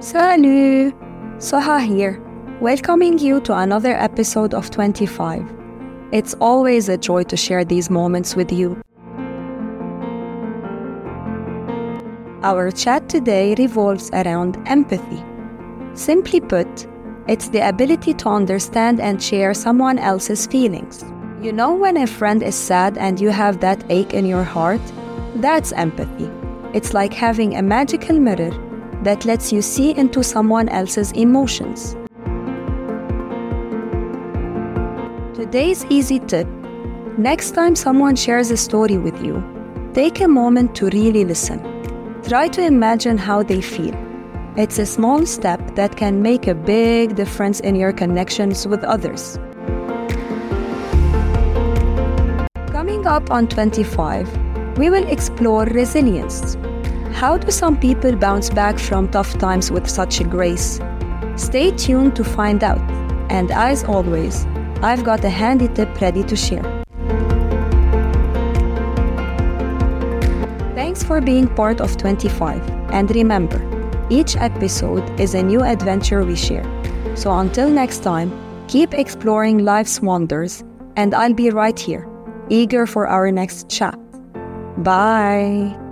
Salut! Soha here, welcoming you to another episode of 25. It's always a joy to share these moments with you. Our chat today revolves around empathy. Simply put, it's the ability to understand and share someone else's feelings. You know when a friend is sad and you have that ache in your heart? That's empathy. It's like having a magical mirror that lets you see into someone else's emotions. Today's easy tip next time someone shares a story with you, take a moment to really listen. Try to imagine how they feel. It's a small step that can make a big difference in your connections with others. Coming up on 25, we will explore resilience. How do some people bounce back from tough times with such a grace? Stay tuned to find out. And as always, I've got a handy tip ready to share. Thanks for being part of 25. And remember, each episode is a new adventure we share. So until next time, keep exploring life's wonders, and I'll be right here, eager for our next chat. Bye.